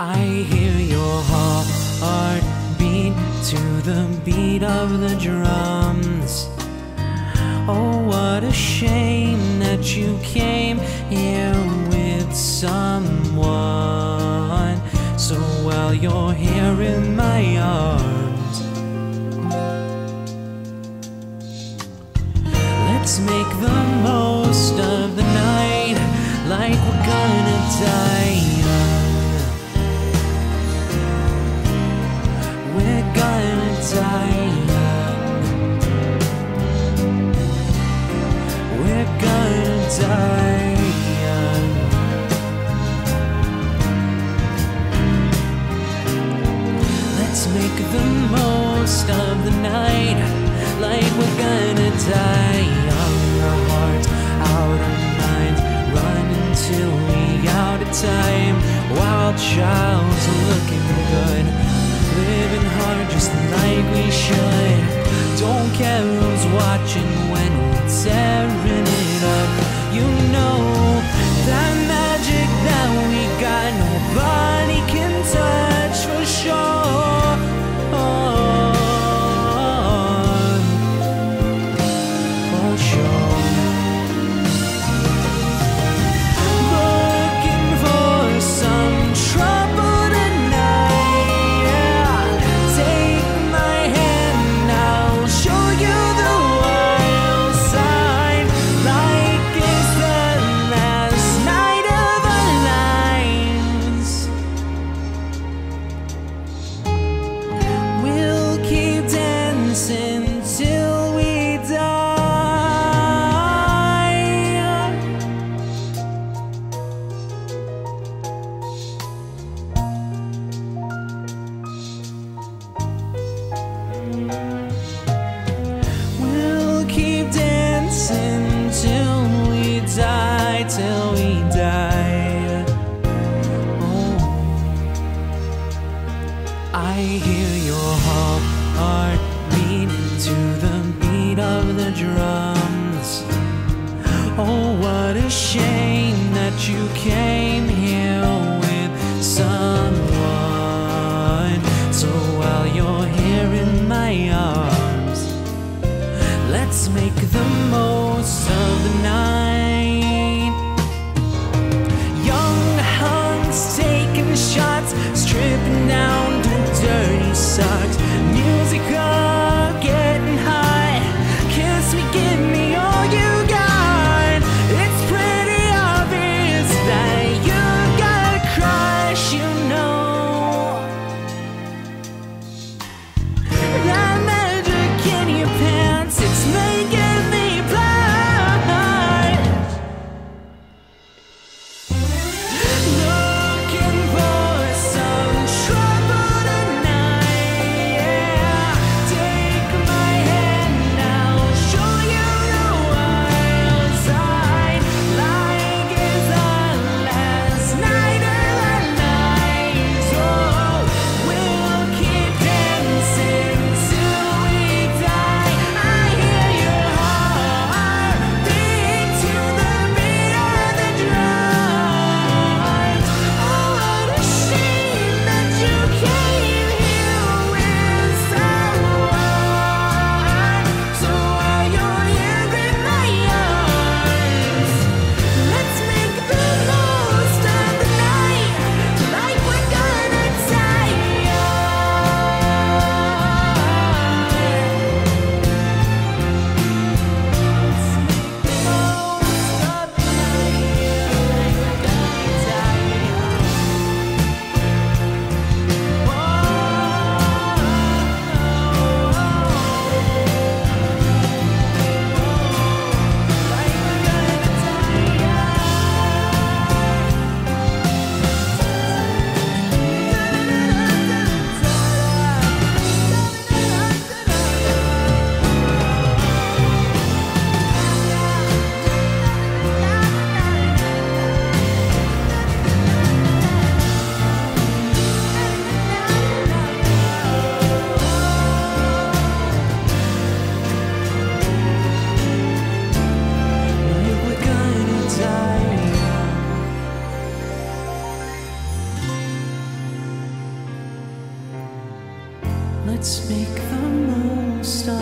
I hear your heart beat to the beat of the drums. Oh, what a shame that you came here with someone. So while you're here in my arms, let's make the most of the night like we're gonna die. Make the most of the night like we're gonna die young. Our hearts out of mind, run until we out of time. Wild child's looking good, living hard just like we should. Don't care who's watching when we're tearing it up. You know that magic that we got, nobody I hear your heart beat to the beat of the drums. Oh, what a shame that you came here Let's make the most of